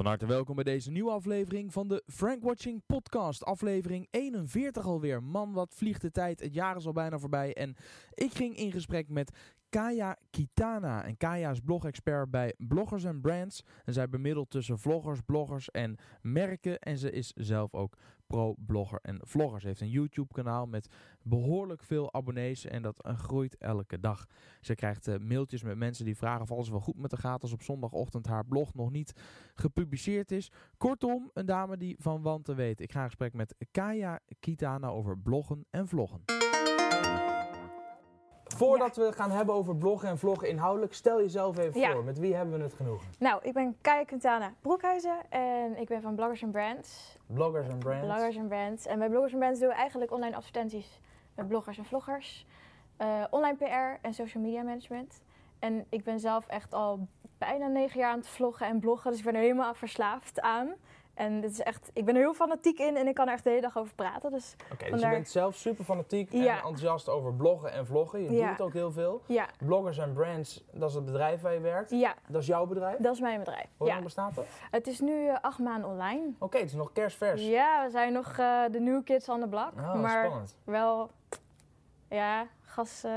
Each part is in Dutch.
Van harte welkom bij deze nieuwe aflevering van de Frank Watching Podcast. Aflevering 41 alweer. Man, wat vliegt de tijd. Het jaar is al bijna voorbij. En ik ging in gesprek met Kaya Kitana. En Kaya is blogexpert bij Bloggers and Brands. En zij bemiddelt tussen vloggers, bloggers en merken. En ze is zelf ook pro-blogger en vlogger. Ze heeft een YouTube kanaal met behoorlijk veel abonnees. En dat eh, groeit elke dag. Ze krijgt uh, mailtjes met mensen die vragen of alles wel goed met haar gaat. Als op zondagochtend haar blog nog niet gepubliceerd is. Kortom, een dame die van wanten weet. Ik ga in gesprek met Kaya Kitana over bloggen en vloggen. Voordat we het gaan hebben over bloggen en vloggen inhoudelijk, stel jezelf even Ja. voor. Met wie hebben we het genoegen? Nou, ik ben Kaya Quintana Broekhuizen en ik ben van Bloggers and Brands. Bloggers en brands. Bloggers and Brands. En bij Bloggers and Brands doen we eigenlijk online advertenties met bloggers en vloggers. eh, online PR en social media management. En ik ben zelf echt al bijna negen jaar aan het vloggen en bloggen, dus ik ben er helemaal verslaafd aan. En dit is echt, ik ben er heel fanatiek in en ik kan er echt de hele dag over praten. Dus Oké, dus je bent zelf super fanatiek en enthousiast over bloggen en vloggen. Je Ja. doet ook heel veel. ja, Bloggers en brands, dat is het bedrijf waar je werkt. ja, Dat is jouw bedrijf. dat is mijn bedrijf. Hoe lang bestaat dat? Het is nu eh, acht maanden online. Oké, het is nog kerstvers. Ja, we zijn nog eh, de new kids on the block. Oh, maar spannend. wel, ja, gas. eh,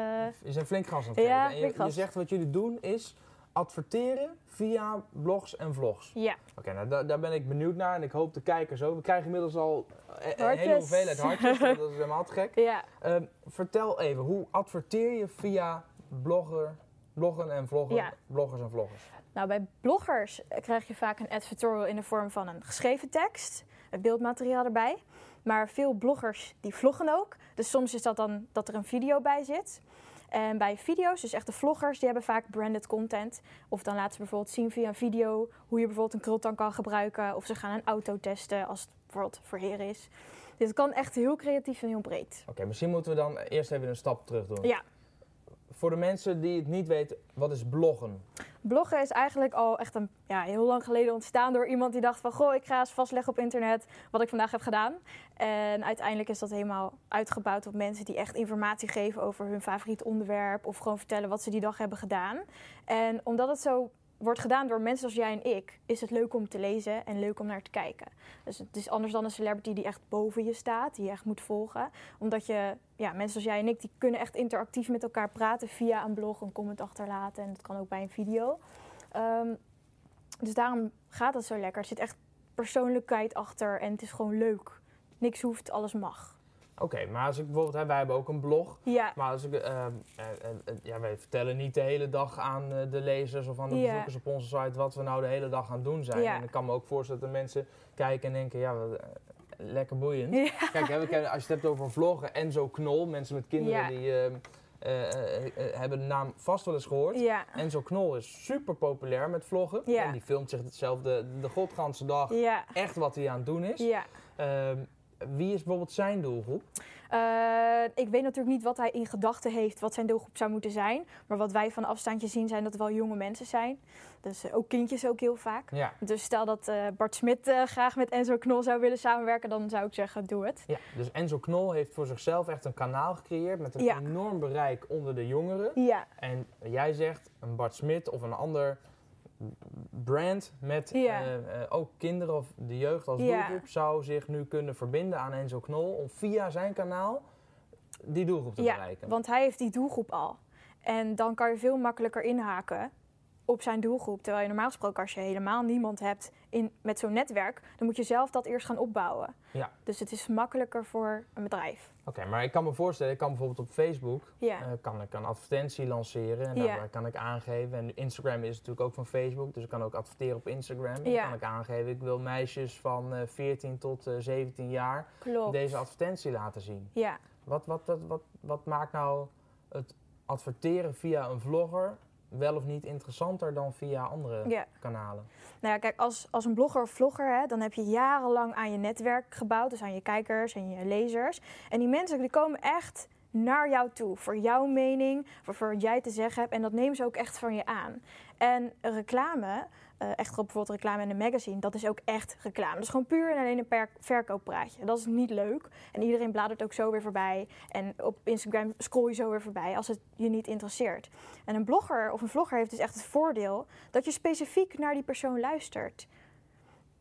Je bent flink gas aan het Ja. En je zegt wat jullie doen is adverteren via blogs en vlogs. ja, Oké, nou da- daar ben ik benieuwd naar en ik hoop de kijkers ook. We krijgen inmiddels al eh, een hele hoeveelheid hartjes, dat is helemaal te gek. ja. Ehm, vertel even, hoe adverteer je via blogger, bloggen en vloggen, Ja. bloggers en vloggers? Nou, bij bloggers krijg je vaak een advertorial in de vorm van een geschreven tekst, het beeldmateriaal erbij. Maar veel bloggers die vloggen ook. Dus soms is dat dan dat er een video bij zit. En bij video's, dus echt de vloggers, die hebben vaak branded content. Of dan laten ze bijvoorbeeld zien via een video hoe je bijvoorbeeld een krultang kan gebruiken. Of ze gaan een auto testen als het bijvoorbeeld voor heren is. Dit kan echt heel creatief en heel breed. Oké, misschien moeten we dan eerst even een stap terug doen. Ja, Voor de mensen die het niet weten, wat is bloggen? Bloggen is eigenlijk al echt een, ja, heel lang geleden ontstaan door iemand die dacht van... goh, ik ga eens vastleggen op internet wat ik vandaag heb gedaan. En uiteindelijk is dat helemaal uitgebouwd op mensen die echt informatie geven over hun favoriet onderwerp... of gewoon vertellen wat ze die dag hebben gedaan. En omdat het zo wordt gedaan door mensen als jij en ik... is het leuk om te lezen en leuk om naar te kijken. Dus het is anders dan een celebrity die echt boven je staat, die je echt moet volgen. Omdat je, ja, mensen als jij en ik, die kunnen echt interactief met elkaar praten via een blog, een comment achterlaten. En dat kan ook bij een video. Ehm, dus daarom gaat het zo lekker. Er zit echt persoonlijkheid achter en het is gewoon leuk. Niks hoeft, alles mag. Oké, maar als ik bijvoorbeeld, hè, wij hebben ook een blog. Ja, Maar als ik, eh, eh, eh, eh, ja, wij vertellen niet de hele dag aan de lezers of aan de Ja. bezoekers op onze site wat we nou de hele dag aan het doen zijn. Ja. En ik kan me ook voorstellen dat mensen kijken en denken, ja, wat, lekker boeiend. Ja. Kijk, hè, we kennen- als je het hebt over vloggen, Enzo Knol, mensen met kinderen die eh, eh, eh, eh, hebben de naam vast wel eens gehoord. ja, Enzo Knol is super populair met vloggen. Ja. En die filmt zich hetzelfde de godganse dag ja, echt wat hij aan het doen is. ja. Ehm, wie is bijvoorbeeld zijn doelgroep? Eh, ik weet natuurlijk niet wat hij in gedachten heeft, wat zijn doelgroep zou moeten zijn. Maar wat wij van afstandje zien, zijn dat het wel jonge mensen zijn. Dus eh, ook kindjes ook heel vaak. Ja. Dus stel dat eh, Bart Smit graag met Enzo Knol zou willen samenwerken, dan zou ik zeggen, doe het. Ja, dus Enzo Knol heeft voor zichzelf echt een kanaal gecreëerd met een Ja. enorm bereik onder de jongeren. Ja, En jij zegt een Bart Smit of een ander brand met Ja. eh, eh, ook kinderen of de jeugd als Ja. doelgroep zou zich nu kunnen verbinden aan Enzo Knol om via zijn kanaal die doelgroep te ja bereiken. want hij heeft die doelgroep al. En dan kan je veel makkelijker inhaken op zijn doelgroep. Terwijl je normaal gesproken, als je helemaal niemand hebt in, met zo'n netwerk, dan moet je zelf dat eerst gaan opbouwen. Ja. Dus het is makkelijker voor een bedrijf. Oké, maar ik kan me voorstellen, ik kan bijvoorbeeld op Facebook Ja, eh, kan ik een advertentie lanceren en Ja. daarbij kan ik aangeven. En Instagram is natuurlijk ook van Facebook, dus ik kan ook adverteren op Instagram. En Ja. kan ik aangeven, ik wil meisjes van eh 14 tot eh 17 jaar klopt. deze advertentie laten zien. Ja. Wat, wat, wat, wat, wat maakt nou het adverteren via een vlogger wel of niet interessanter dan via andere ja. kanalen? Nou ja, kijk, als, als een blogger of vlogger, hè, dan heb je jarenlang aan je netwerk gebouwd. Dus aan je kijkers en je lezers. En die mensen die komen echt naar jou toe. Voor jouw mening, voor, voor wat jij te zeggen hebt. En dat nemen ze ook echt van je aan. En reclame, eh, echt bijvoorbeeld reclame in een magazine, dat is ook echt reclame. Dat is gewoon puur en alleen een verkooppraatje. Dat is niet leuk. En iedereen bladert ook zo weer voorbij. En op Instagram scroll je zo weer voorbij als het je niet interesseert. En een blogger of een vlogger heeft dus echt het voordeel dat je specifiek naar die persoon luistert.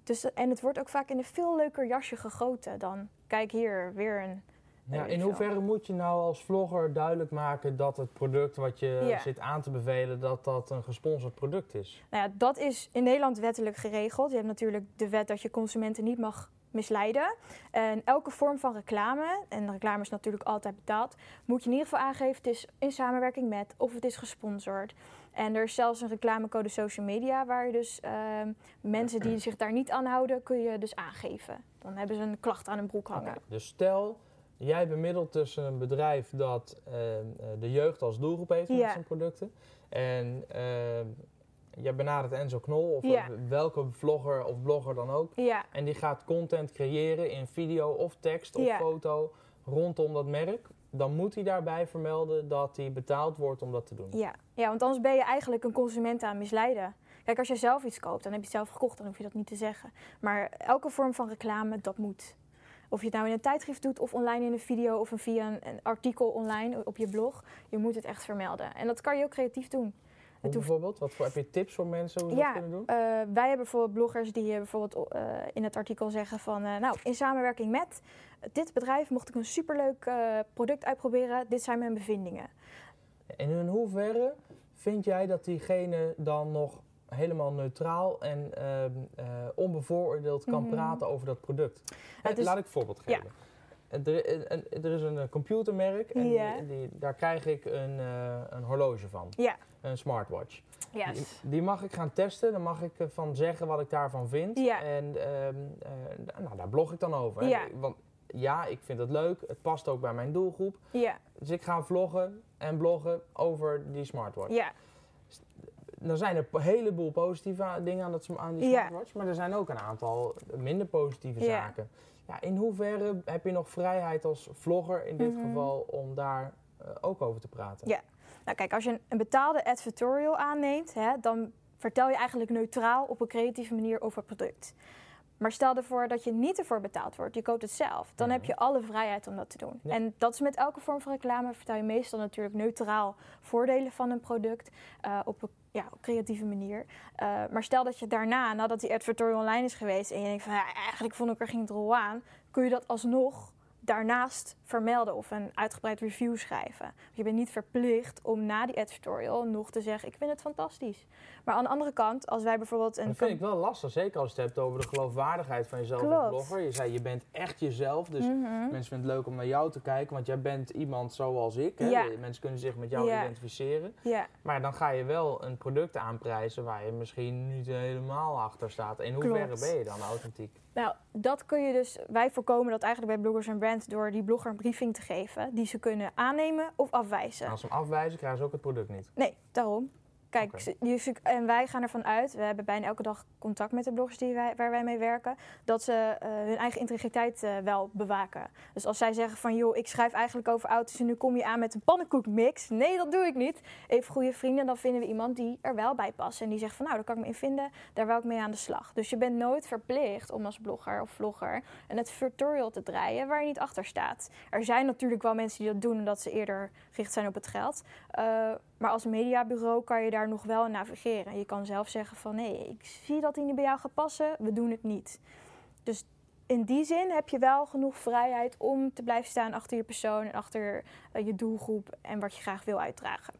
Dus, en het wordt ook vaak in een veel leuker jasje gegoten dan, kijk hier, weer een... Ja, in hoeverre moet je nou als vlogger duidelijk maken dat het product wat je Ja. zit aan te bevelen, dat dat een gesponsord product is? Nou ja, dat is in Nederland wettelijk geregeld. Je hebt natuurlijk de wet dat je consumenten niet mag misleiden. En elke vorm van reclame, en reclame is natuurlijk altijd betaald, moet je in ieder geval aangeven het is in samenwerking met of het is gesponsord. En er is zelfs een reclamecode social media waar je dus ehm, mensen die zich daar niet aan houden, kun je dus aangeven. Dan hebben ze een klacht aan hun broek hangen. Dus stel, jij bemiddelt tussen een bedrijf dat eh, eh, de jeugd als doelgroep heeft met Ja. zijn producten. En eh, jij benadert Enzo Knol of Ja. welke vlogger of blogger dan ook. Ja, En die gaat content creëren in video of tekst of foto rondom dat merk. Dan moet hij daarbij vermelden dat hij betaald wordt om dat te doen. ja. ja, want anders ben je eigenlijk een consument aan misleiden. Kijk, als je zelf iets koopt, dan heb je het zelf gekocht, dan hoef je dat niet te zeggen. Maar elke vorm van reclame, dat moet. Of je het nou in een tijdschrift doet, of online in een video, of een via een, een artikel online op je blog, je moet het echt vermelden. En dat kan je ook creatief doen. Hoe bijvoorbeeld? Wat voor, heb je tips voor mensen hoe ze Ja, dat kunnen doen? Eh, wij hebben bijvoorbeeld bloggers die eh, bijvoorbeeld eh, in het artikel zeggen van... nou, in samenwerking met dit bedrijf mocht ik een superleuk product uitproberen. Dit zijn mijn bevindingen. En in hoeverre vind jij dat diegene dan nog helemaal neutraal en eh, onbevooroordeeld kan Mhm. praten over dat product? Het Eh, is- Laat ik een voorbeeld geven. Eh, Er, er is een computermerk en die, die- daar krijg ik een, een horloge van, een smartwatch. Die, yes. die mag ik gaan testen, dan mag ik ervan zeggen wat ik daarvan vind. En ehm, eh, nou, daar blog ik dan over. hè. Want ja, ik vind het leuk, het past ook bij mijn doelgroep. Ja, Dus ik ga vloggen en bloggen over die smartwatch. ja, Er zijn een heleboel positieve dingen aan, dat, aan die Ja. smartwatch, maar er zijn ook een aantal minder positieve Ja. zaken. Ja, in hoeverre heb je nog vrijheid als vlogger in dit Mhm. geval om daar eh, ook over te praten? Ja. Nou kijk, als je een, betaalde advertorial aanneemt, hè, dan vertel je eigenlijk neutraal op een creatieve manier over het product. Maar stel ervoor dat je niet ervoor betaald wordt, je koopt het zelf. Dan Mhm. heb je alle vrijheid om dat te doen. Ja. En dat is met elke vorm van reclame, vertel je meestal natuurlijk neutraal voordelen van een product eh, op een ja, creatieve manier. Eh, maar stel dat je daarna, nadat die advertorial online is geweest en je denkt van ja, eigenlijk vond ik er geen rol aan, kun je dat alsnog daarnaast vermelden of een uitgebreid review schrijven. Je bent niet verplicht om na die advertorial nog te zeggen ik vind het fantastisch. Maar aan de andere kant, als wij bijvoorbeeld een Dat vind ik wel lastig, zeker als je het hebt over de geloofwaardigheid van jezelf als blogger. Je zei, je bent echt jezelf, dus Mhm. mensen vinden het leuk om naar jou te kijken, want jij bent iemand zoals ik. Hè? Ja. Mensen kunnen zich met jou Ja. identificeren. Ja, Maar dan ga je wel een product aanprijzen waar je misschien niet helemaal achter staat. In hoeverre Klopt. ben je dan authentiek? Nou, dat kun je dus. Wij voorkomen dat eigenlijk bij bloggers en brands door die blogger een briefing te geven die ze kunnen aannemen of afwijzen. En als ze hem afwijzen, krijgen ze ook het product niet. Nee, daarom. Kijk, je en wij gaan ervan uit, we hebben bijna elke dag contact met de bloggers die wij, waar wij mee werken, dat ze eh, hun eigen integriteit eh, wel bewaken. Dus als zij zeggen van, joh, ik schrijf eigenlijk over auto's en nu kom je aan met een pannenkoekmix. Nee, dat doe ik niet. Even goede vrienden, dan vinden we iemand die er wel bij past. En die zegt van, nou, daar kan ik me in vinden, daar wil ik mee aan de slag. Dus je bent nooit verplicht om als blogger of vlogger een tutorial te draaien waar je niet achter staat. Er zijn natuurlijk wel mensen die dat doen omdat ze eerder gericht zijn op het geld. Eh, maar als mediabureau kan je daar nog wel in navigeren. Je kan zelf zeggen van nee, ik zie dat die niet bij jou gaat passen, we doen het niet. Dus in die zin heb je wel genoeg vrijheid om te blijven staan achter je persoon en achter eh, je doelgroep en wat je graag wil uitdragen.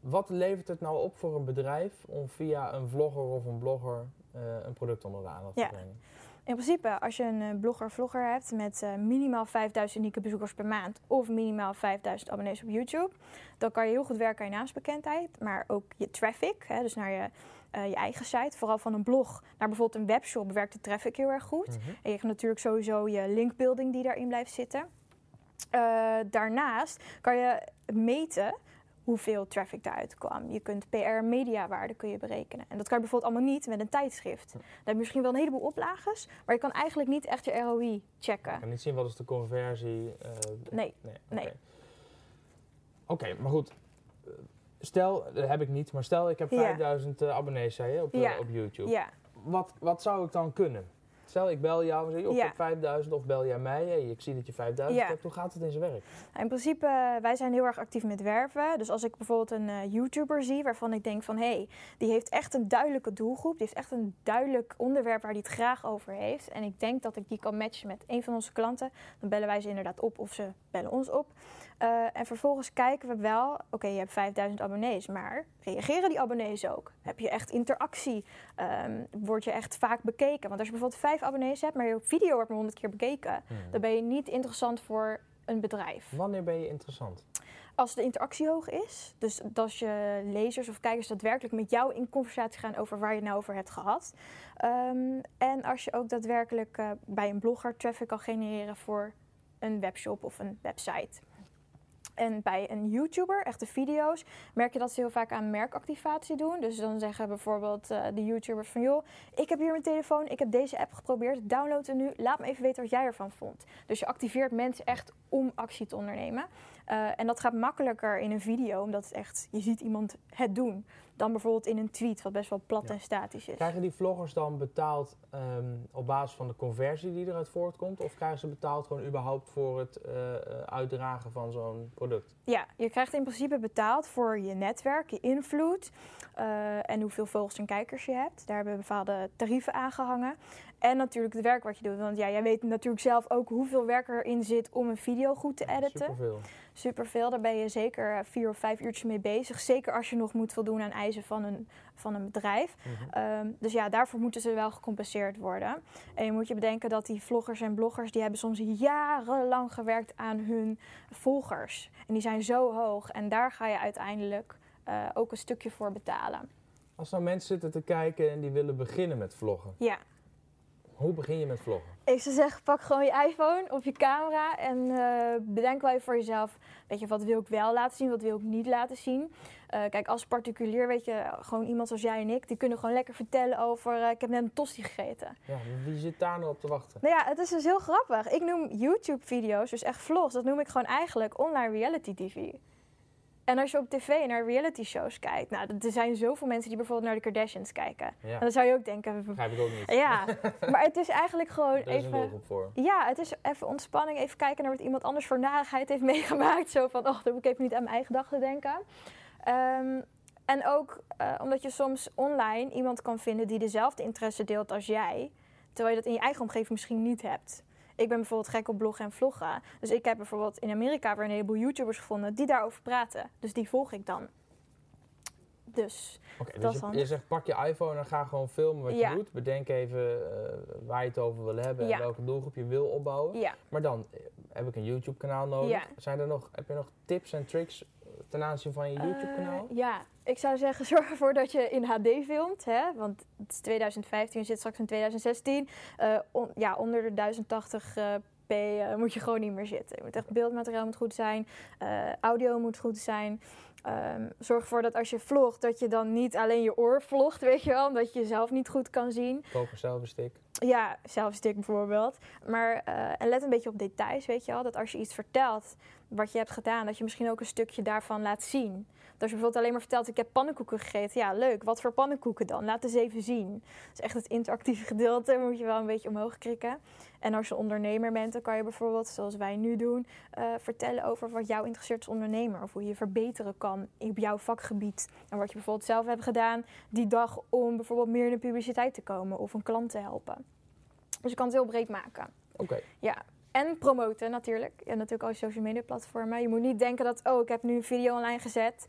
Wat levert het nou op voor een bedrijf om via een vlogger of een blogger eh, een product onder de aandacht te brengen? In principe, als je een eh, blogger-vlogger hebt met eh, minimaal 5000 unieke bezoekers per maand of minimaal 5000 abonnees op YouTube, dan kan je heel goed werken aan je naamsbekendheid, maar ook je traffic, hè, dus naar je, eh, je eigen site. Vooral van een blog naar bijvoorbeeld een webshop werkt de traffic heel erg goed. Mhm. En je hebt natuurlijk sowieso je linkbuilding die daarin blijft zitten. Daarnaast kan je meten hoeveel traffic daaruit kwam. Je kunt PR-mediawaarde kun je berekenen. En dat kan je bijvoorbeeld allemaal niet met een tijdschrift. Dan heb je misschien wel een heleboel oplages, maar je kan eigenlijk niet echt je ROI checken. Ik kan niet zien wat is de conversie. eh, Nee, nee. nee. Oké, maar goed. Stel, dat heb ik niet, maar stel ik heb Ja. 5000 eh, abonnees zei je, op, eh, op YouTube. ja. Wat, wat zou ik dan kunnen? Stel, ik bel jou en zeg, Ja. hebt 5000 of bel jij mij. Hey, ik zie dat je 5000 Ja. hebt. Hoe gaat het in zijn werk? In principe, eh, wij zijn heel erg actief met werven. Dus als ik bijvoorbeeld een eh, YouTuber zie waarvan ik denk van... hé, hey, die heeft echt een duidelijke doelgroep. Die heeft echt een duidelijk onderwerp waar hij het graag over heeft. En ik denk dat ik die kan matchen met een van onze klanten. Dan bellen wij ze inderdaad op of ze bellen ons op. Eh, en vervolgens kijken we wel... Oké, je hebt 5000 abonnees, maar reageren die abonnees ook? Heb je echt interactie? Ehm, word je echt vaak bekeken? Want als je bijvoorbeeld vijf abonnees hebt, maar je video wordt maar 100 keer bekeken... dan ben je niet interessant voor een bedrijf. Wanneer ben je interessant? Als de interactie hoog is, dus als je lezers of kijkers daadwerkelijk met jou in conversatie gaan over waar je nou over hebt gehad. Ehm, en als je ook daadwerkelijk eh, bij een blogger traffic kan genereren voor een webshop of een website. En bij een YouTuber, echte video's, merk je dat ze heel vaak aan merkactivatie doen. Dus dan zeggen bijvoorbeeld eh, de YouTubers van... joh, ik heb hier mijn telefoon, ik heb deze app geprobeerd, download hem nu. Laat me even weten wat jij ervan vond. Dus je activeert mensen echt om actie te ondernemen. Eh, en dat gaat makkelijker in een video, omdat het echt, je ziet iemand het doen. Dan bijvoorbeeld in een tweet, wat best wel plat Ja. en statisch is. Krijgen die vloggers dan betaald ehm, op basis van de conversie die eruit voortkomt? Of krijgen ze betaald gewoon überhaupt voor het eh, eh, uitdragen van zo'n product? Ja, je krijgt in principe betaald voor je netwerk, je invloed en hoeveel volgers en kijkers je hebt. Daar hebben we bepaalde tarieven aan gehangen. En natuurlijk het werk wat je doet. Want ja, jij weet natuurlijk zelf ook hoeveel werk erin zit om een video goed te editen. Superveel. Superveel, daar ben je zeker eh, vier of vijf uurtjes mee bezig. Zeker als je nog moet voldoen aan eisen van een, van een bedrijf. Mhm. Ehm, dus ja, daarvoor moeten ze wel gecompenseerd worden. En je moet je bedenken dat die vloggers en bloggers... die hebben soms jarenlang gewerkt aan hun volgers. En die zijn zo hoog. En daar ga je uiteindelijk eh, ook een stukje voor betalen. Als nou mensen zitten te kijken en die willen beginnen met vloggen. Ja, Hoe begin je met vloggen? ik zou zeggen, pak gewoon je iPhone of je camera... en eh, bedenk wel even voor jezelf... weet je, wat wil ik wel laten zien, wat wil ik niet laten zien... Eh, kijk, als particulier, weet je, gewoon iemand zoals jij en ik... die kunnen gewoon lekker vertellen over... eh, ik heb net een tosti gegeten. Ja, wie zit daar nou op te wachten? Nou ja, het is dus heel grappig. Ik noem YouTube-video's, dus echt vlogs, dat noem ik gewoon eigenlijk online reality TV. En als je op tv naar reality shows kijkt, nou, er zijn zoveel mensen die bijvoorbeeld naar de Kardashians kijken. Ja, En dan zou je ook denken, begrijp ik ook niet. ja, maar het is eigenlijk gewoon Daar is een even... voor. Ja, het is even ontspanning, even kijken naar wat iemand anders voor narigheid heeft meegemaakt. Zo van, oh, dan moet ik even niet aan mijn eigen gedachten denken. Ehm, en ook eh, omdat je soms online iemand kan vinden die dezelfde interesse deelt als jij. Terwijl je dat in je eigen omgeving misschien niet hebt. Ik ben bijvoorbeeld gek op bloggen en vloggen. Dus ik heb bijvoorbeeld in Amerika weer een heleboel YouTubers gevonden die daarover praten. Dus die volg ik dan. Dus Oké, Dat dus is je, je zegt pak je iPhone en ga gewoon filmen wat Ja. je doet. Bedenk even eh, waar je het over wil hebben Ja. en welke doelgroep je wil opbouwen. ja, Maar dan eh, heb ik een YouTube kanaal nodig. Ja. Zijn er nog, heb je nog tips en tricks ten aanzien van je YouTube kanaal? Eh, ja, ik zou zeggen, zorg ervoor dat je in HD filmt. Hè? Want het is 2015, je zit straks in 2016. Eh, on- ja, onder de 1080 eh, p moet je gewoon niet meer zitten. Je moet echt beeldmateriaal moet goed zijn, audio moet goed zijn. Ehm, zorg ervoor dat als je vlogt, dat je dan niet alleen je oor vlogt, weet je wel, omdat je jezelf niet goed kan zien. Koop een selfie stick. Ja, zelfstik bijvoorbeeld. Maar eh, en let een beetje op details, weet je wel. Dat als je iets vertelt wat je hebt gedaan, dat je misschien ook een stukje daarvan laat zien. Dat als je bijvoorbeeld alleen maar vertelt, ik heb pannenkoeken gegeten. Ja, leuk. Wat voor pannenkoeken dan? Laat eens even zien. Dus echt het interactieve gedeelte moet je wel een beetje omhoog krikken. En als je ondernemer bent, dan kan je bijvoorbeeld, zoals wij nu doen, eh, vertellen over wat jou interesseert als ondernemer. Of hoe je verbeteren kan op jouw vakgebied. En wat je bijvoorbeeld zelf hebt gedaan die dag om bijvoorbeeld meer in de publiciteit te komen of een klant te helpen. Dus je kan het heel breed maken. Oké, Ja. En promoten natuurlijk. En natuurlijk al je social media platformen. Je moet niet denken dat, oh, ik heb nu een video online gezet.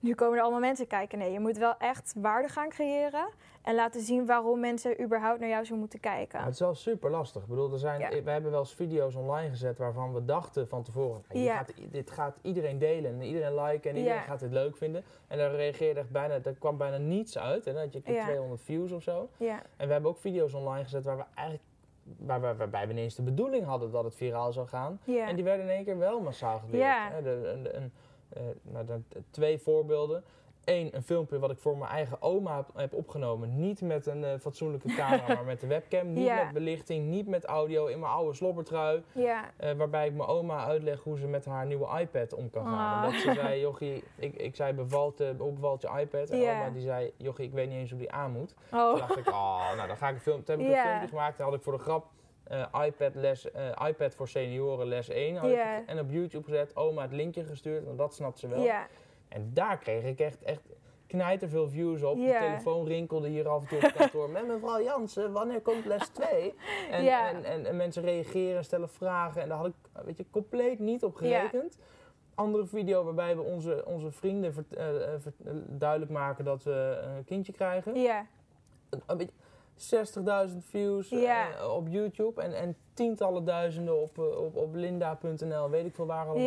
Nu komen er allemaal mensen kijken. Nee, je moet wel echt waarde gaan creëren. En laten zien waarom mensen überhaupt naar jou zo moeten kijken. Maar het is wel super lastig. Ik bedoel, er zijn, Ja. we hebben wel eens video's online gezet waarvan we dachten van tevoren, hey, Ja. gaat, dit gaat iedereen delen en iedereen liken en iedereen Ja. gaat dit leuk vinden. En daar reageerde echt bijna, er kwam bijna niets uit. En dan had je een keer Ja. 200 views of zo. Ja, En we hebben ook video's online gezet waar we eigenlijk, waar, waarbij we ineens de bedoeling hadden dat het viraal zou gaan. En die werden in één keer wel massaal gedeeld. Hè, de- nou, twee voorbeelden. Één, een filmpje wat ik voor mijn eigen oma heb, opgenomen. Niet met een eh, fatsoenlijke camera, maar met de webcam. Niet Ja. met belichting, niet met audio in mijn oude slobbertrui. Ja. eh, waarbij ik mijn oma uitleg hoe ze met haar nieuwe iPad om kan gaan. Ah. En dat ze zei, jochie, ik, ik zei, bevalt, hoe bevalt je iPad? En oma die zei, jochie, ik weet niet eens hoe die aan moet. Toen Oh. dacht ik, oh, nou dan ga ik een film. Toen heb ik een filmpje gemaakt. Toen had ik voor de grap eh, iPad, les, iPad voor senioren les 1. Had Ja. ik, en op YouTube gezet, oma het linkje gestuurd. Want dat snapt ze wel. En daar kreeg ik echt, echt knijterveel views op. De telefoon rinkelde hier af en toe op het kantoor. Met mevrouw Jansen, wanneer komt les 2? En, en, en, en mensen reageren en stellen vragen. En daar had ik weet je, compleet niet op gerekend. Andere video waarbij we onze, onze vrienden vert- eh, eh, vert- eh, duidelijk maken dat we een kindje krijgen Ja. een- een beetje 60.000 views op YouTube en, en tientallen duizenden op, op, op linda.nl, weet ik veel waar allemaal.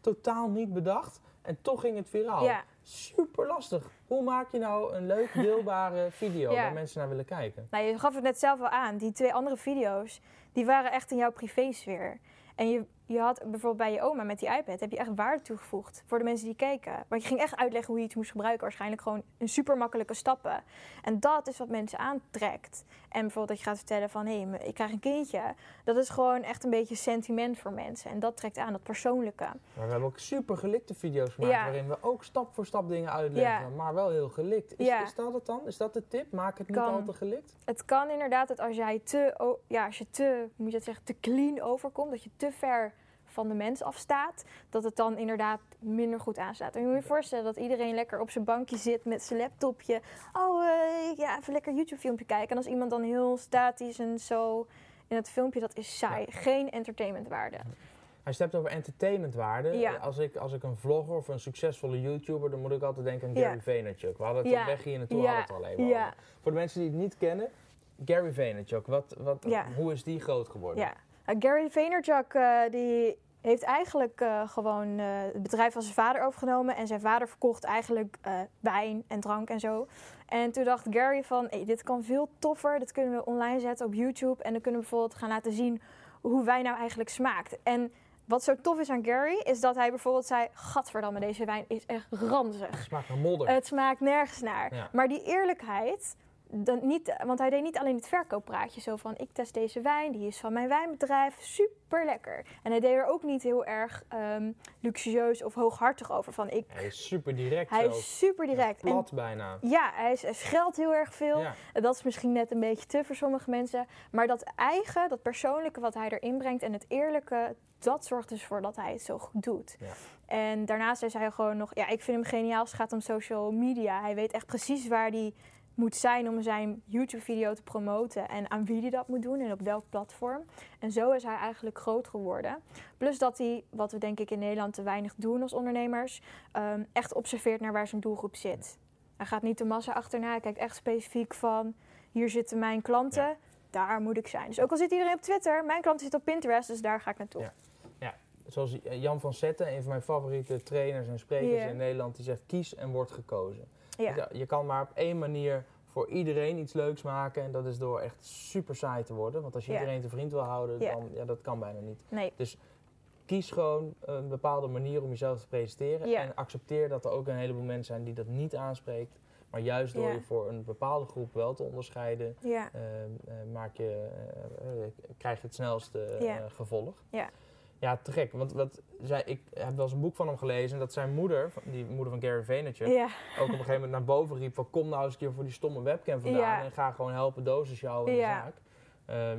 Totaal niet bedacht en toch ging het viraal. Ja. Super lastig. Hoe maak je nou een leuk deelbare video Ja. waar mensen naar willen kijken? Nou, je gaf het net zelf al aan. Die twee andere video's, die waren echt in jouw privésfeer. En je, je had bijvoorbeeld bij je oma met die iPad, heb je echt waarde toegevoegd voor de mensen die keken. Want je ging echt uitleggen hoe je iets moest gebruiken. Waarschijnlijk gewoon in super makkelijke stappen. En dat is wat mensen aantrekt. En bijvoorbeeld dat je gaat vertellen van, hé, hey, ik krijg een kindje. Dat is gewoon echt een beetje sentiment voor mensen. En dat trekt aan, dat persoonlijke. Maar we hebben ook super gelikte video's gemaakt Ja. waarin we ook stap voor stap dingen uitleggen, Ja. maar wel heel gelikt. Is, Ja. is dat het dan? Is dat de tip? Maak het niet Kan. al te gelikt? Het kan inderdaad dat als jij te, ja, als je te, moet je dat zeggen, te clean overkomt, dat je te ver van de mens afstaat, dat het dan inderdaad minder goed aanstaat. En je moet je voorstellen dat iedereen lekker op zijn bankje zit met zijn laptopje. Oh, eh, ja, even lekker YouTube-filmpje kijken. En als iemand dan heel statisch en zo in het filmpje, dat is saai. Geen entertainmentwaarde. Het hebt over entertainmentwaarde, Ja. als, ik, als ik een vlogger of een succesvolle YouTuber, dan moet ik altijd denken aan Ja. Gary Vaynerchuk. We hadden het Ja. op weg hier naartoe Ja. het al even Ja. Voor de mensen die het niet kennen, Gary Vaynerchuk, wat, wat, Ja. hoe is die groot geworden? Uh, Gary Vaynerchuk eh, die heeft eigenlijk eh, gewoon eh, het bedrijf van zijn vader overgenomen. En zijn vader verkocht eigenlijk eh, wijn en drank en zo. En toen dacht Gary van, hey, dit kan veel toffer. Dit kunnen we online zetten op YouTube. En dan kunnen we bijvoorbeeld gaan laten zien hoe wijn nou eigenlijk smaakt. En wat zo tof is aan Gary, is dat hij bijvoorbeeld zei... Gadverdamme, deze wijn is echt ranzig. Het smaakt naar modder. Het smaakt nergens naar. Ja. Maar die eerlijkheid, dan niet, want hij deed niet alleen het verkooppraatje zo van ik test deze wijn, die is van mijn wijnbedrijf, super lekker. En hij deed er ook niet heel erg ehm, luxueus of hooghartig over van ik. Hij is super direct Hij is super direct. En Plat bijna. ja, hij, is, hij scheldt heel erg veel. Ja. En Dat is misschien net een beetje te voor sommige mensen. Maar dat eigen, dat persoonlijke wat hij erin brengt en het eerlijke, dat zorgt dus voor dat hij het zo goed doet. Ja. En daarnaast is hij gewoon nog, ja, ik vind hem geniaal als het gaat om social media. Hij weet echt precies waar hij moet zijn om zijn YouTube-video te promoten en aan wie hij dat moet doen en op welk platform. En zo is hij eigenlijk groot geworden. Plus dat hij, wat we denk ik in Nederland te weinig doen als ondernemers, ehm, echt observeert naar waar zijn doelgroep zit. Hij gaat niet de massa achterna, hij kijkt echt specifiek van, hier zitten mijn klanten, Ja. daar moet ik zijn. Dus ook al zit iedereen op Twitter, mijn klanten zitten op Pinterest, dus daar ga ik naartoe. Ja. Zoals Jan van Zetten, een van mijn favoriete trainers en sprekers Ja. in Nederland, die zegt kies en word gekozen. Ja. Dus je kan maar op één manier voor iedereen iets leuks maken. En dat is door echt super saai te worden. Want als je Ja. iedereen te vriend wil houden, Ja. dan ja, dat kan bijna niet. Nee, Kies gewoon een bepaalde manier om jezelf te presenteren. Ja. En accepteer dat er ook een heleboel mensen zijn die dat niet aanspreekt. Maar juist door je voor een bepaalde groep wel te onderscheiden, ja. eh, maak je, eh, eh, krijg je het snelste Ja. gevolg. Ja. Ja, te gek. Want wat zij, ik heb wel eens een boek van hem gelezen. En dat zijn moeder, die moeder van Gary Vaynerchuk, Ja, ook op een gegeven moment naar boven riep van kom nou eens een keer voor die stomme webcam vandaan Ja. en ga gewoon helpen dosis jou in de zaak. Ehm,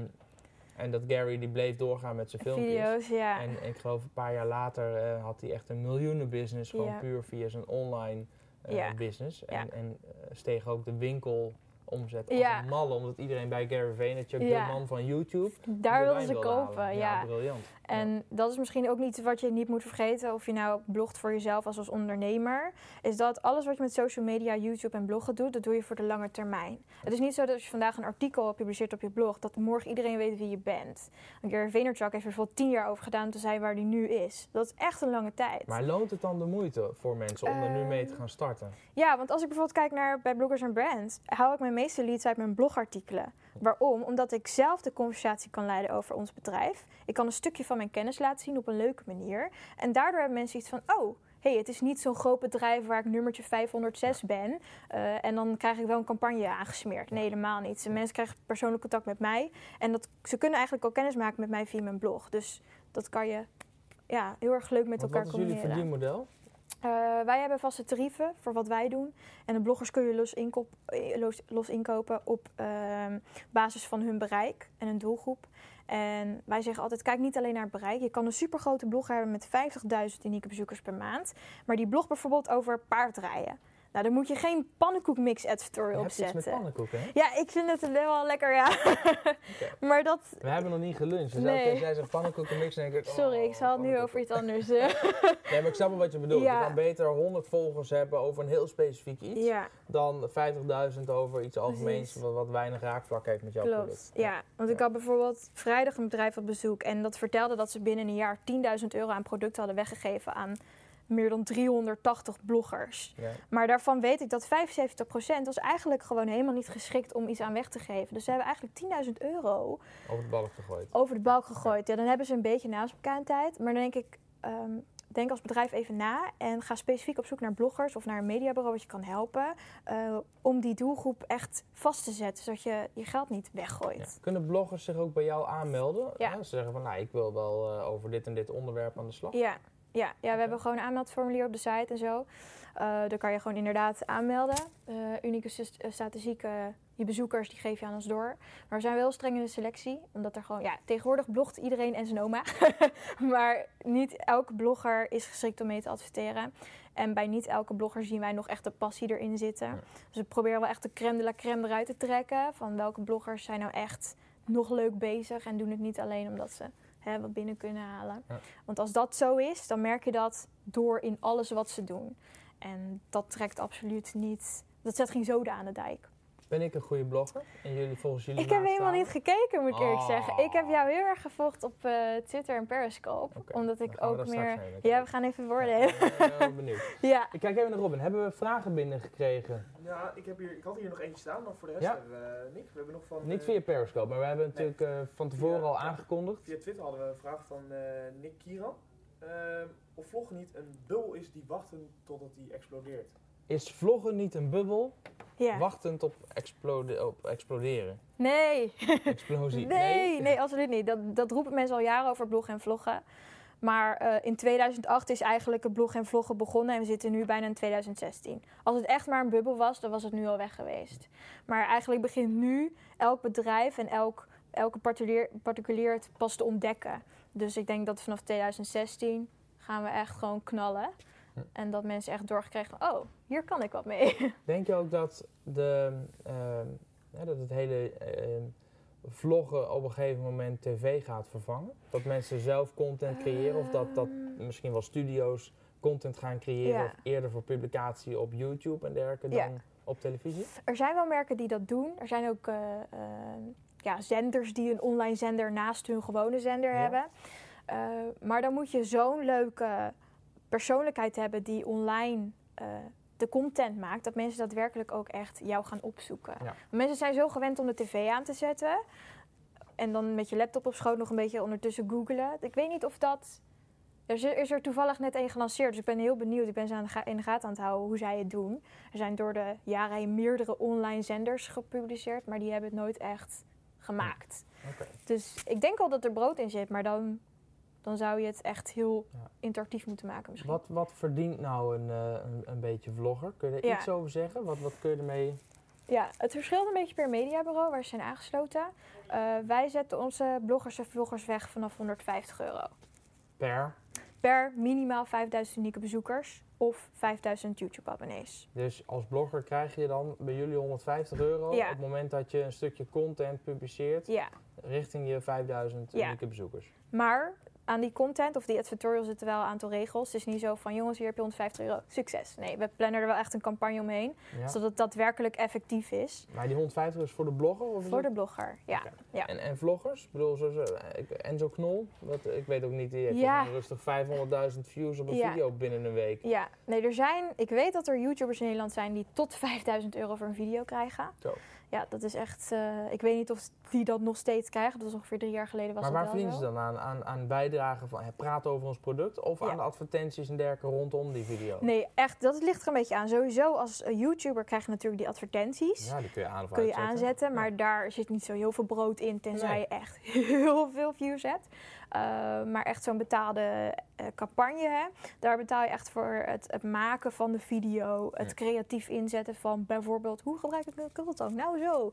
en dat Gary die bleef doorgaan met zijn filmpjes. video's, ja. En ik geloof een paar jaar later eh, had hij echt een miljoenenbusiness, gewoon Ja. puur via zijn online eh, Ja. business. En, en eh, steeg ook de winkelomzet als Ja. een malle, omdat iedereen bij Gary Vaynerchuk, de man van YouTube, Daar de wilden ze kopen, halen. ja. briljant. En dat is misschien ook niet wat je niet moet vergeten, of je nou blogt voor jezelf als als ondernemer, is dat alles wat je met social media, YouTube en bloggen doet, dat doe je voor de lange termijn. Het is niet zo dat als je vandaag een artikel publiceert op je blog, dat morgen iedereen weet wie je bent. Want Gary Vaynerchuk heeft er bijvoorbeeld tien jaar over gedaan om te zijn waar hij nu is. Dat is echt een lange tijd. Maar loont het dan de moeite voor mensen om er nu mee te Ehm, gaan starten? Ja, want als ik bijvoorbeeld kijk naar bij bloggers en brands, haal ik mijn meeste leads uit mijn blogartikelen. Waarom? Omdat ik zelf de conversatie kan leiden over ons bedrijf. Ik kan een stukje van mijn kennis laten zien op een leuke manier. En daardoor hebben mensen iets van, oh, hey, het is niet zo'n groot bedrijf waar ik nummertje 506 ben. eh, en dan krijg ik wel een campagne aangesmeerd. Nee, helemaal niet. De mensen krijgen persoonlijk contact met mij. En dat, ze kunnen eigenlijk ook kennis maken met mij via mijn blog. Dus dat kan je ja, heel erg leuk met elkaar wat is jullie combineren. verdienmodel? Eh, wij hebben vaste tarieven voor wat wij doen. En de bloggers kun je los, inkop, eh, los inkopen op ehm, basis van hun bereik en hun doelgroep. En wij zeggen altijd, kijk niet alleen naar het bereik. Je kan een supergrote blog hebben met 50.000 unieke bezoekers per maand. Maar die blog bijvoorbeeld over paardrijden. Nou, dan moet je geen pannenkoekmix advertorial hebt iets met hè? Ja, ik vind het wel lekker, ja. maar dat... We hebben nog niet geluncht. Dus Nee. jij zegt pannenkoekenmix, denk ik... Sorry, oh, ik zal het nu over iets anders. eh. Nee, maar ik snap wel wat je bedoelt. Ja. Je kan beter 100 volgers hebben over een heel specifiek iets... ja. dan 50.000 over iets algemeens wat, wat weinig raakvlak heeft met jouw Klopt, product. ja. Want ik Ja. had bijvoorbeeld vrijdag een bedrijf op bezoek en dat vertelde dat ze binnen een jaar 10.000 euro aan producten hadden weggegeven aan meer dan 380 bloggers. Ja. Maar daarvan weet ik dat 75% was eigenlijk gewoon helemaal niet geschikt om iets aan weg te geven. Dus ze hebben eigenlijk 10.000 euro Over de balk gegooid. over de balk gegooid. Ja, dan hebben ze een beetje naamsbekendheid. Maar dan denk ik, ehm, denk als bedrijf even na en ga specifiek op zoek naar bloggers of naar een mediabureau wat je kan helpen. eh, om die doelgroep echt vast te zetten, zodat je je geld niet weggooit. Ja. Kunnen bloggers zich ook bij jou aanmelden? Ja. Ze zeggen van, nou, ik wil wel eh, over dit en dit onderwerp aan de slag. Ja, ja, ja we hebben gewoon een aanmeldformulier op de site en zo. Eh daar kan je gewoon inderdaad aanmelden. Eh, unieke eh, statistieken, je bezoekers, die geef je aan ons door. Maar we zijn wel streng in de selectie. Omdat er gewoon, ja, tegenwoordig blogt iedereen en zijn oma. maar niet elke blogger is geschikt om mee te adverteren. En bij niet elke blogger zien wij nog echt de passie erin zitten. Ja. Dus we proberen wel echt de crème de la crème eruit te trekken. Van welke bloggers zijn nou echt nog leuk bezig. En doen het niet alleen omdat ze hè, wat binnen kunnen halen. Ja. Want als dat zo is, dan merk je dat door in alles wat ze doen. En dat trekt absoluut niet. Dat zet geen zoden aan de dijk. Ben ik een goede blogger? En jullie volgens jullie Ik heb helemaal niet gekeken, moet ik eerlijk Oh. zeggen. Ik heb jou heel erg gevolgd op eh, Twitter en Periscope. Oké, Omdat ik we ook meer. Ja, we gaan even Ja, ik ben wel benieuwd. Ja. Ik kijk even naar Robin. Hebben we vragen binnengekregen? Ja, ik, heb hier, ik had hier nog eentje staan, maar voor de rest Ja? hebben we niks. We hebben nog van... Niet eh, via Periscope, maar we hebben natuurlijk eh, van tevoren Via- al ja. aangekondigd. Via Twitter hadden we een vraag van eh, Nick Kieran. Ehm, of vloggen niet een bubbel is die wachten totdat die explodeert. Is vloggen niet een bubbel, ja. wachtend op, explode op exploderen? Nee. Explosie? Nee, nee, absoluut niet. Dat, dat roepen mensen al jaren over bloggen en vloggen. Maar eh, in 2008 is eigenlijk het bloggen en vloggen begonnen en we zitten nu bijna in 2016. Als het echt maar een bubbel was, dan was het nu al weg geweest. Maar eigenlijk begint nu elk bedrijf en elk, elke particulier, particulier het pas te ontdekken. Dus ik denk dat vanaf 2016 gaan we echt gewoon knallen. En dat mensen echt doorgekregen, oh, hier kan ik wat mee. Denk je ook dat, de, ehm, dat het hele ehm, vloggen op een gegeven moment tv gaat vervangen? Dat mensen zelf content creëren of dat, dat Ehm. misschien wel studio's content gaan creëren Ja. of eerder voor publicatie op YouTube en dergelijke Ja. dan op televisie? Er zijn wel merken die dat doen. Er zijn ook eh, ja, zenders die een online zender naast hun gewone zender Ja. hebben. Eh, maar dan moet je zo'n leuke persoonlijkheid hebben die online eh, de content maakt, dat mensen daadwerkelijk ook echt jou gaan opzoeken. Ja. Mensen zijn zo gewend om de tv aan te zetten en dan met je laptop op schoot nog een beetje ondertussen googelen. Ik weet niet of dat. Er is er, toevallig net een gelanceerd, dus ik ben heel benieuwd. Ik ben ze aan de in de gaten aan het houden hoe zij het doen. Er zijn door de jaren heen meerdere online zenders gepubliceerd, maar die hebben het nooit echt gemaakt. Dus ik denk al dat er brood in zit, maar dan, dan zou je het echt heel Ja. interactief moeten maken misschien. Wat, wat verdient nou een, eh, een, een beetje vlogger? Kun je er Ja. iets over zeggen? Wat, wat kun je ermee... Ja, het verschilt een beetje per mediabureau waar ze zijn aangesloten. Eh, wij zetten onze bloggers en vloggers weg vanaf 150 euro. Per. Per minimaal 5000 unieke bezoekers of 5000 YouTube-abonnees. Dus als blogger krijg je dan bij jullie 150 euro Ja. op het moment dat je een stukje content publiceert Ja, richting je 5000 Ja. unieke bezoekers. maar aan die content of die advertorial zitten wel een aantal regels. Het is niet zo van jongens, hier heb je 150 euro, succes. Nee, we plannen er wel echt een campagne omheen, Ja. zodat het daadwerkelijk effectief is. Maar die 150 is voor de blogger? Of Voor de blogger, ja. En, en vloggers? Ik bedoel, zoals ik- Enzo Knol, wat, ik weet ook niet, die heeft Ja. rustig 500.000 views op een video binnen een week. Ja, nee, er zijn, ik weet dat er YouTubers in Nederland zijn die tot 5000 euro voor een video krijgen. Zo. Ja, dat is echt... eh, ik weet niet of die dat nog steeds krijgen. Dat was ongeveer drie jaar geleden was maar waar verdienen ze dan aan? Aan, aan bijdragen van praten over ons product of Ja. aan de advertenties en dergelijke rondom die video? Nee, echt, dat ligt er een beetje aan. Sowieso als YouTuber krijg je natuurlijk die advertenties. Ja, die kun je aan of kun je uitzetten. aanzetten, Ja. maar daar zit niet zo heel veel brood in, tenzij Nee. je echt heel veel views hebt. Eh, maar echt zo'n betaalde eh, campagne, hè, daar betaal je echt voor het, het maken van de video, het Ja. creatief inzetten van bijvoorbeeld hoe gebruik ik een kultang? Nou zo.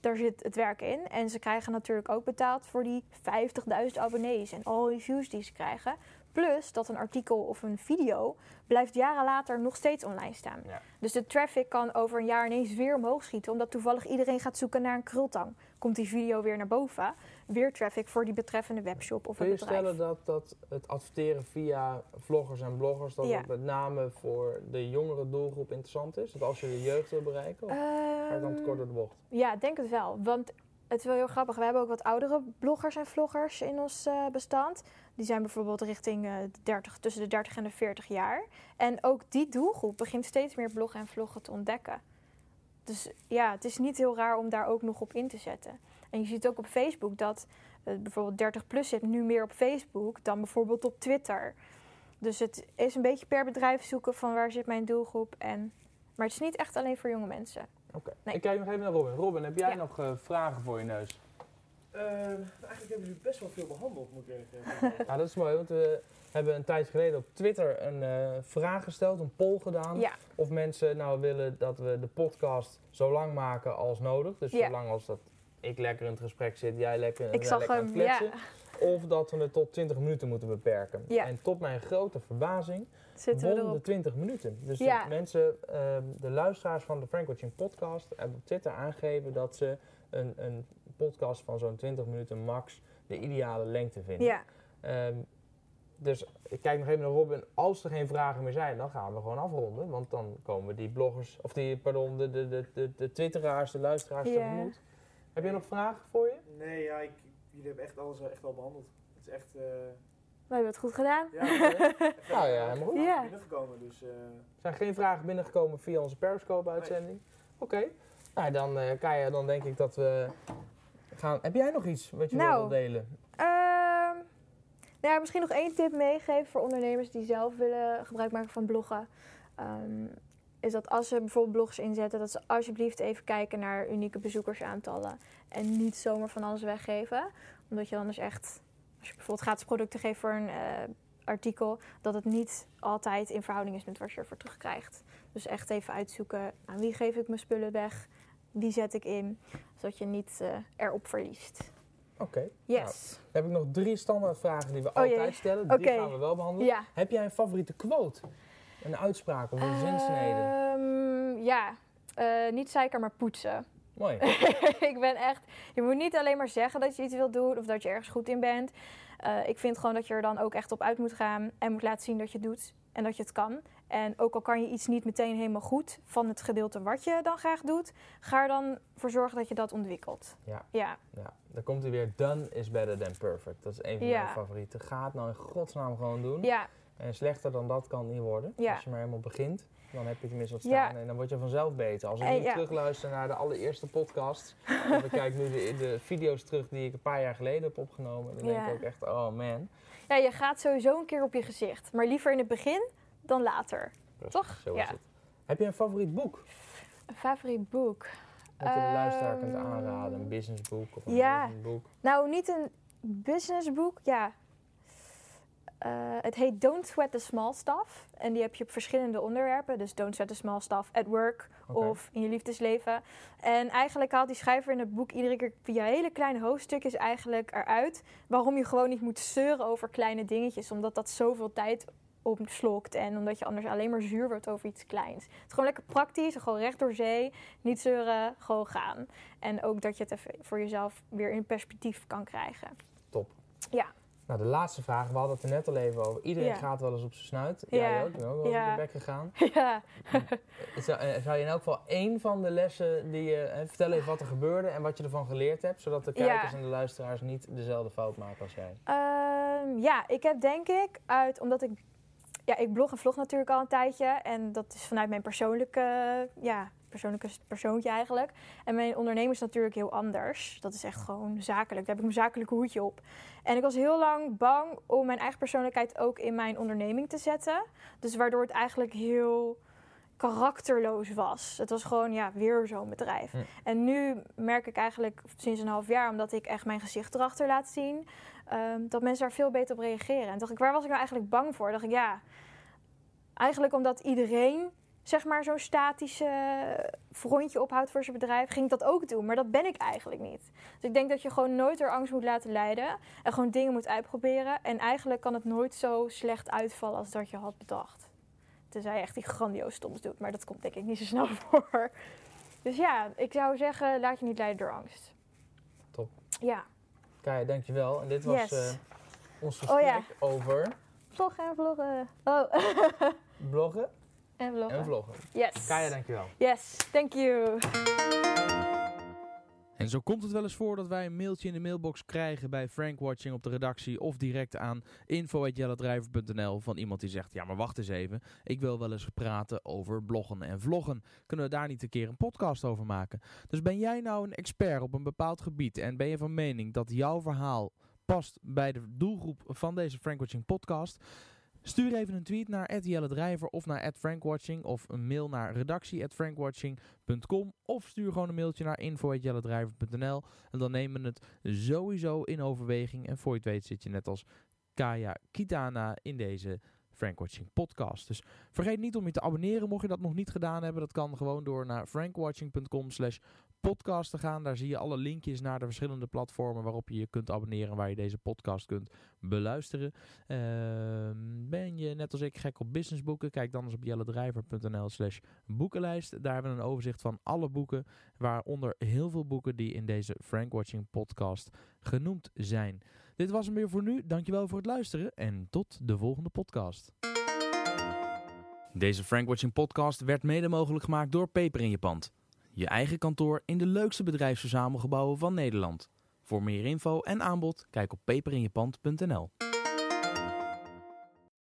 Daar zit het werk in. En ze krijgen natuurlijk ook betaald voor die 50.000 abonnees en al die views die ze krijgen. Plus dat een artikel of een video blijft jaren later nog steeds online staan. Ja. Dus de traffic kan over een jaar ineens weer omhoog schieten, omdat toevallig iedereen gaat zoeken naar een krultang. Komt die video weer naar boven, weer traffic voor die betreffende webshop of Kun je het bedrijf. stellen dat, dat het adverteren via vloggers en bloggers, dat Ja. het met name voor de jongere doelgroep interessant is? Dat als je de jeugd wil bereiken, of ga je dan te kort door de bocht? Ehm, Ja, ik denk het wel. Want het is wel heel grappig. We hebben ook wat oudere bloggers en vloggers in ons eh, bestand. Die zijn bijvoorbeeld richting eh, de 30, tussen de 30 en de 40 jaar. En ook die doelgroep begint steeds meer bloggen en vloggen te ontdekken. Dus ja, het is niet heel raar om daar ook nog op in te zetten. En je ziet ook op Facebook dat eh, bijvoorbeeld 30 plus zit nu meer op Facebook dan bijvoorbeeld op Twitter. Dus het is een beetje per bedrijf zoeken van waar zit mijn doelgroep. En, maar het is niet echt alleen voor jonge mensen. Oké. Nee. Ik kijk nog even naar Robin. Robin, heb jij Ja. nog eh, vragen voor je neus? Ehm, eigenlijk hebben jullie best wel veel behandeld, moet ik eerlijk zeggen. Ja, dat is mooi, want we hebben een tijd geleden op Twitter een eh, vraag gesteld, een poll gedaan. Ja, Of mensen nou willen dat we de podcast zo lang maken als nodig. Dus Ja. zolang als dat ik lekker in het gesprek zit, jij lekker, ik zag lekker aan hem. het Ja, kletsen. Of dat we het tot 20 minuten moeten beperken. Ja. En tot mijn grote verbazing zitten we won de erop. 20 20 minuten. Dus Ja. de mensen, ehm, de luisteraars van de Frank Watching podcast hebben op Twitter aangegeven dat ze een, een podcast van zo'n 20 minuten max de ideale lengte vinden. Ja, Ehm, dus ik kijk nog even naar Robin. Als er geen vragen meer zijn, dan gaan we gewoon afronden. Want dan komen die bloggers, of die, pardon, de, de, de, de, de twitteraars, de luisteraars Ja. tegemoet. Heb je nog vragen voor je? Nee, ja, ik, jullie hebben echt alles echt wel behandeld. Het is echt... eh we hebben het goed gedaan. ja. Nou ja, helemaal goed. Ja. binnengekomen, dus... eh, Er zijn geen vragen binnengekomen via onze Periscope-uitzending. Oké. Nou, dan, eh Kaya, dan denk ik dat we gaan... Heb jij nog iets wat je Nou. wil delen? Ehm, nou ja, misschien nog één tip meegeven voor ondernemers die zelf willen gebruik maken van bloggen. Ehm, is dat als ze bijvoorbeeld blogs inzetten, dat ze alsjeblieft even kijken naar unieke bezoekersaantallen. En niet zomaar van alles weggeven. Omdat je anders echt, als je bijvoorbeeld gratis producten geeft voor een eh, artikel, dat het niet altijd in verhouding is met wat je ervoor terugkrijgt. Dus echt even uitzoeken aan wie geef ik mijn spullen weg, wie zet ik in, zodat je niet eh, erop verliest. Oké. Yes. Dan heb ik nog drie standaard vragen die we Oh jee. altijd stellen. Die gaan we wel behandelen. Ja. Heb jij een favoriete quote? Een uitspraak of een zinsnede? Ehm, ja, Eh, niet zeiken, maar poetsen. Mooi. ik ben echt... Je moet niet alleen maar zeggen dat je iets wilt doen of dat je ergens goed in bent. Eh, ik vind gewoon dat je er dan ook echt op uit moet gaan en moet laten zien dat je het doet en dat je het kan. En ook al kan je iets niet meteen helemaal goed van het gedeelte wat je dan graag doet, ga er dan voor zorgen dat je dat ontwikkelt. Ja. Ja, Ja, dan komt hij weer. Done is better than perfect. Dat is een van Ja. mijn favorieten. Ga het nou in godsnaam gewoon doen. ja, En slechter dan dat kan niet worden. Ja. Als je maar helemaal begint, dan heb je tenminste wat Ja. staan. En dan word je vanzelf beter. Als ik En nu ja. terugluister naar de allereerste podcast. of ik kijk nu de, de video's terug die ik een paar jaar geleden heb opgenomen. Dan denk ik ook echt, oh man. ja, je gaat sowieso een keer op je gezicht. Maar liever in het begin dan later. Toch? Zo is het. Heb je een favoriet boek? Een favoriet boek? Dat je de luisteraar kunt Ehm, aanraden? Een businessboek of een ja. boek? Nou, niet een businessboek, ja. Eh, het heet Don't Sweat the Small Stuff. En die heb je op verschillende onderwerpen. Dus Don't Sweat the Small Stuff at work of in je liefdesleven. En eigenlijk haalt die schrijver in het boek iedere keer via hele kleine hoofdstukjes eigenlijk eruit... waarom je gewoon niet moet zeuren over kleine dingetjes. Omdat dat zoveel tijd opslokt en omdat je anders alleen maar zuur wordt over iets kleins. Het is gewoon lekker praktisch, gewoon recht door zee, niet zeuren, gewoon gaan. En ook dat je het even voor jezelf weer in perspectief kan krijgen. Top. Ja. Nou, de laatste vraag. We hadden het er net al even over. Iedereen Ja. gaat wel eens op zijn snuit. Ja. Jij ook. Ik ben ook wel Ja. op de bek gegaan. ja. Zou, eh, zou je in elk geval één van de lessen die je... eh, vertel even wat er gebeurde en wat je ervan geleerd hebt. Zodat de kijkers en de luisteraars niet dezelfde fout maken als jij. Ehm, ja, ik heb denk ik uit, omdat ik, ja, ik blog en vlog natuurlijk al een tijdje. En dat is vanuit mijn persoonlijke ja, persoonlijke persoontje eigenlijk. En mijn onderneming is natuurlijk heel anders. Dat is echt gewoon zakelijk. Daar heb ik mijn zakelijke hoedje op. En ik was heel lang bang om mijn eigen persoonlijkheid ook in mijn onderneming te zetten. Dus waardoor het eigenlijk heel karakterloos was. Het was gewoon ja, weer zo'n bedrijf. Hm. En nu merk ik eigenlijk sinds een half jaar, omdat ik echt mijn gezicht erachter laat zien, ehm, dat mensen daar veel beter op reageren. En dacht ik, waar was ik nou eigenlijk bang voor? Dacht ik, ja, eigenlijk omdat iedereen zeg maar zo'n statische frontje ophoudt voor zijn bedrijf, ging ik dat ook doen. Maar dat ben ik eigenlijk niet. Dus ik denk dat je gewoon nooit door angst moet laten leiden en gewoon dingen moet uitproberen. En eigenlijk kan het nooit zo slecht uitvallen als dat je had bedacht. Tenzij je echt die grandioos stoms doet, maar dat komt denk ik niet zo snel voor. Dus ja, ik zou zeggen, laat je niet leiden door angst. Top. Ja. Kaya, dankjewel. En dit was Yes. eh, ons Oh, ja. gesprek over Vloggen en vloggen. Oh, bloggen en vloggen. en vloggen. Yes. Kaya, dankjewel. Yes, thank you. En zo komt het wel eens voor dat wij een mailtje in de mailbox krijgen bij Frank Watching op de redactie of direct aan info.jellendrijver.nl van iemand die zegt, ja maar wacht eens even, ik wil wel eens praten over bloggen en vloggen. Kunnen we daar niet een keer een podcast over maken? Dus ben jij nou een expert op een bepaald gebied en ben je van mening dat jouw verhaal past bij de doelgroep van deze Frank Watching podcast? Stuur even een tweet naar Jelle Drijver of naar @frankwatching of een mail naar redactie@frankwatching.com of stuur gewoon een mailtje naar info@jellendrijver.nl en dan nemen we het sowieso in overweging en voor je het weet zit je net als Kaya Kitana in deze Frankwatching podcast. Dus vergeet niet om je te abonneren mocht je dat nog niet gedaan hebben. Dat kan gewoon door naar frankwatching.com slash podcast te gaan. Daar zie je alle linkjes naar de verschillende platformen waarop je je kunt abonneren en waar je deze podcast kunt beluisteren. Ehm, ben je net als ik gek op businessboeken? Kijk dan eens op jellendrijver.nl slash boekenlijst. Daar hebben we een overzicht van alle boeken, waaronder heel veel boeken die in deze Frank Watching podcast genoemd zijn. Dit was hem weer voor nu. Dankjewel voor het luisteren en tot de volgende podcast. Deze Frank Watching podcast werd mede mogelijk gemaakt door Peper in je pand. Je eigen kantoor in de leukste bedrijfsverzamelgebouwen van Nederland. Voor meer info en aanbod kijk op peperinjepand.nl.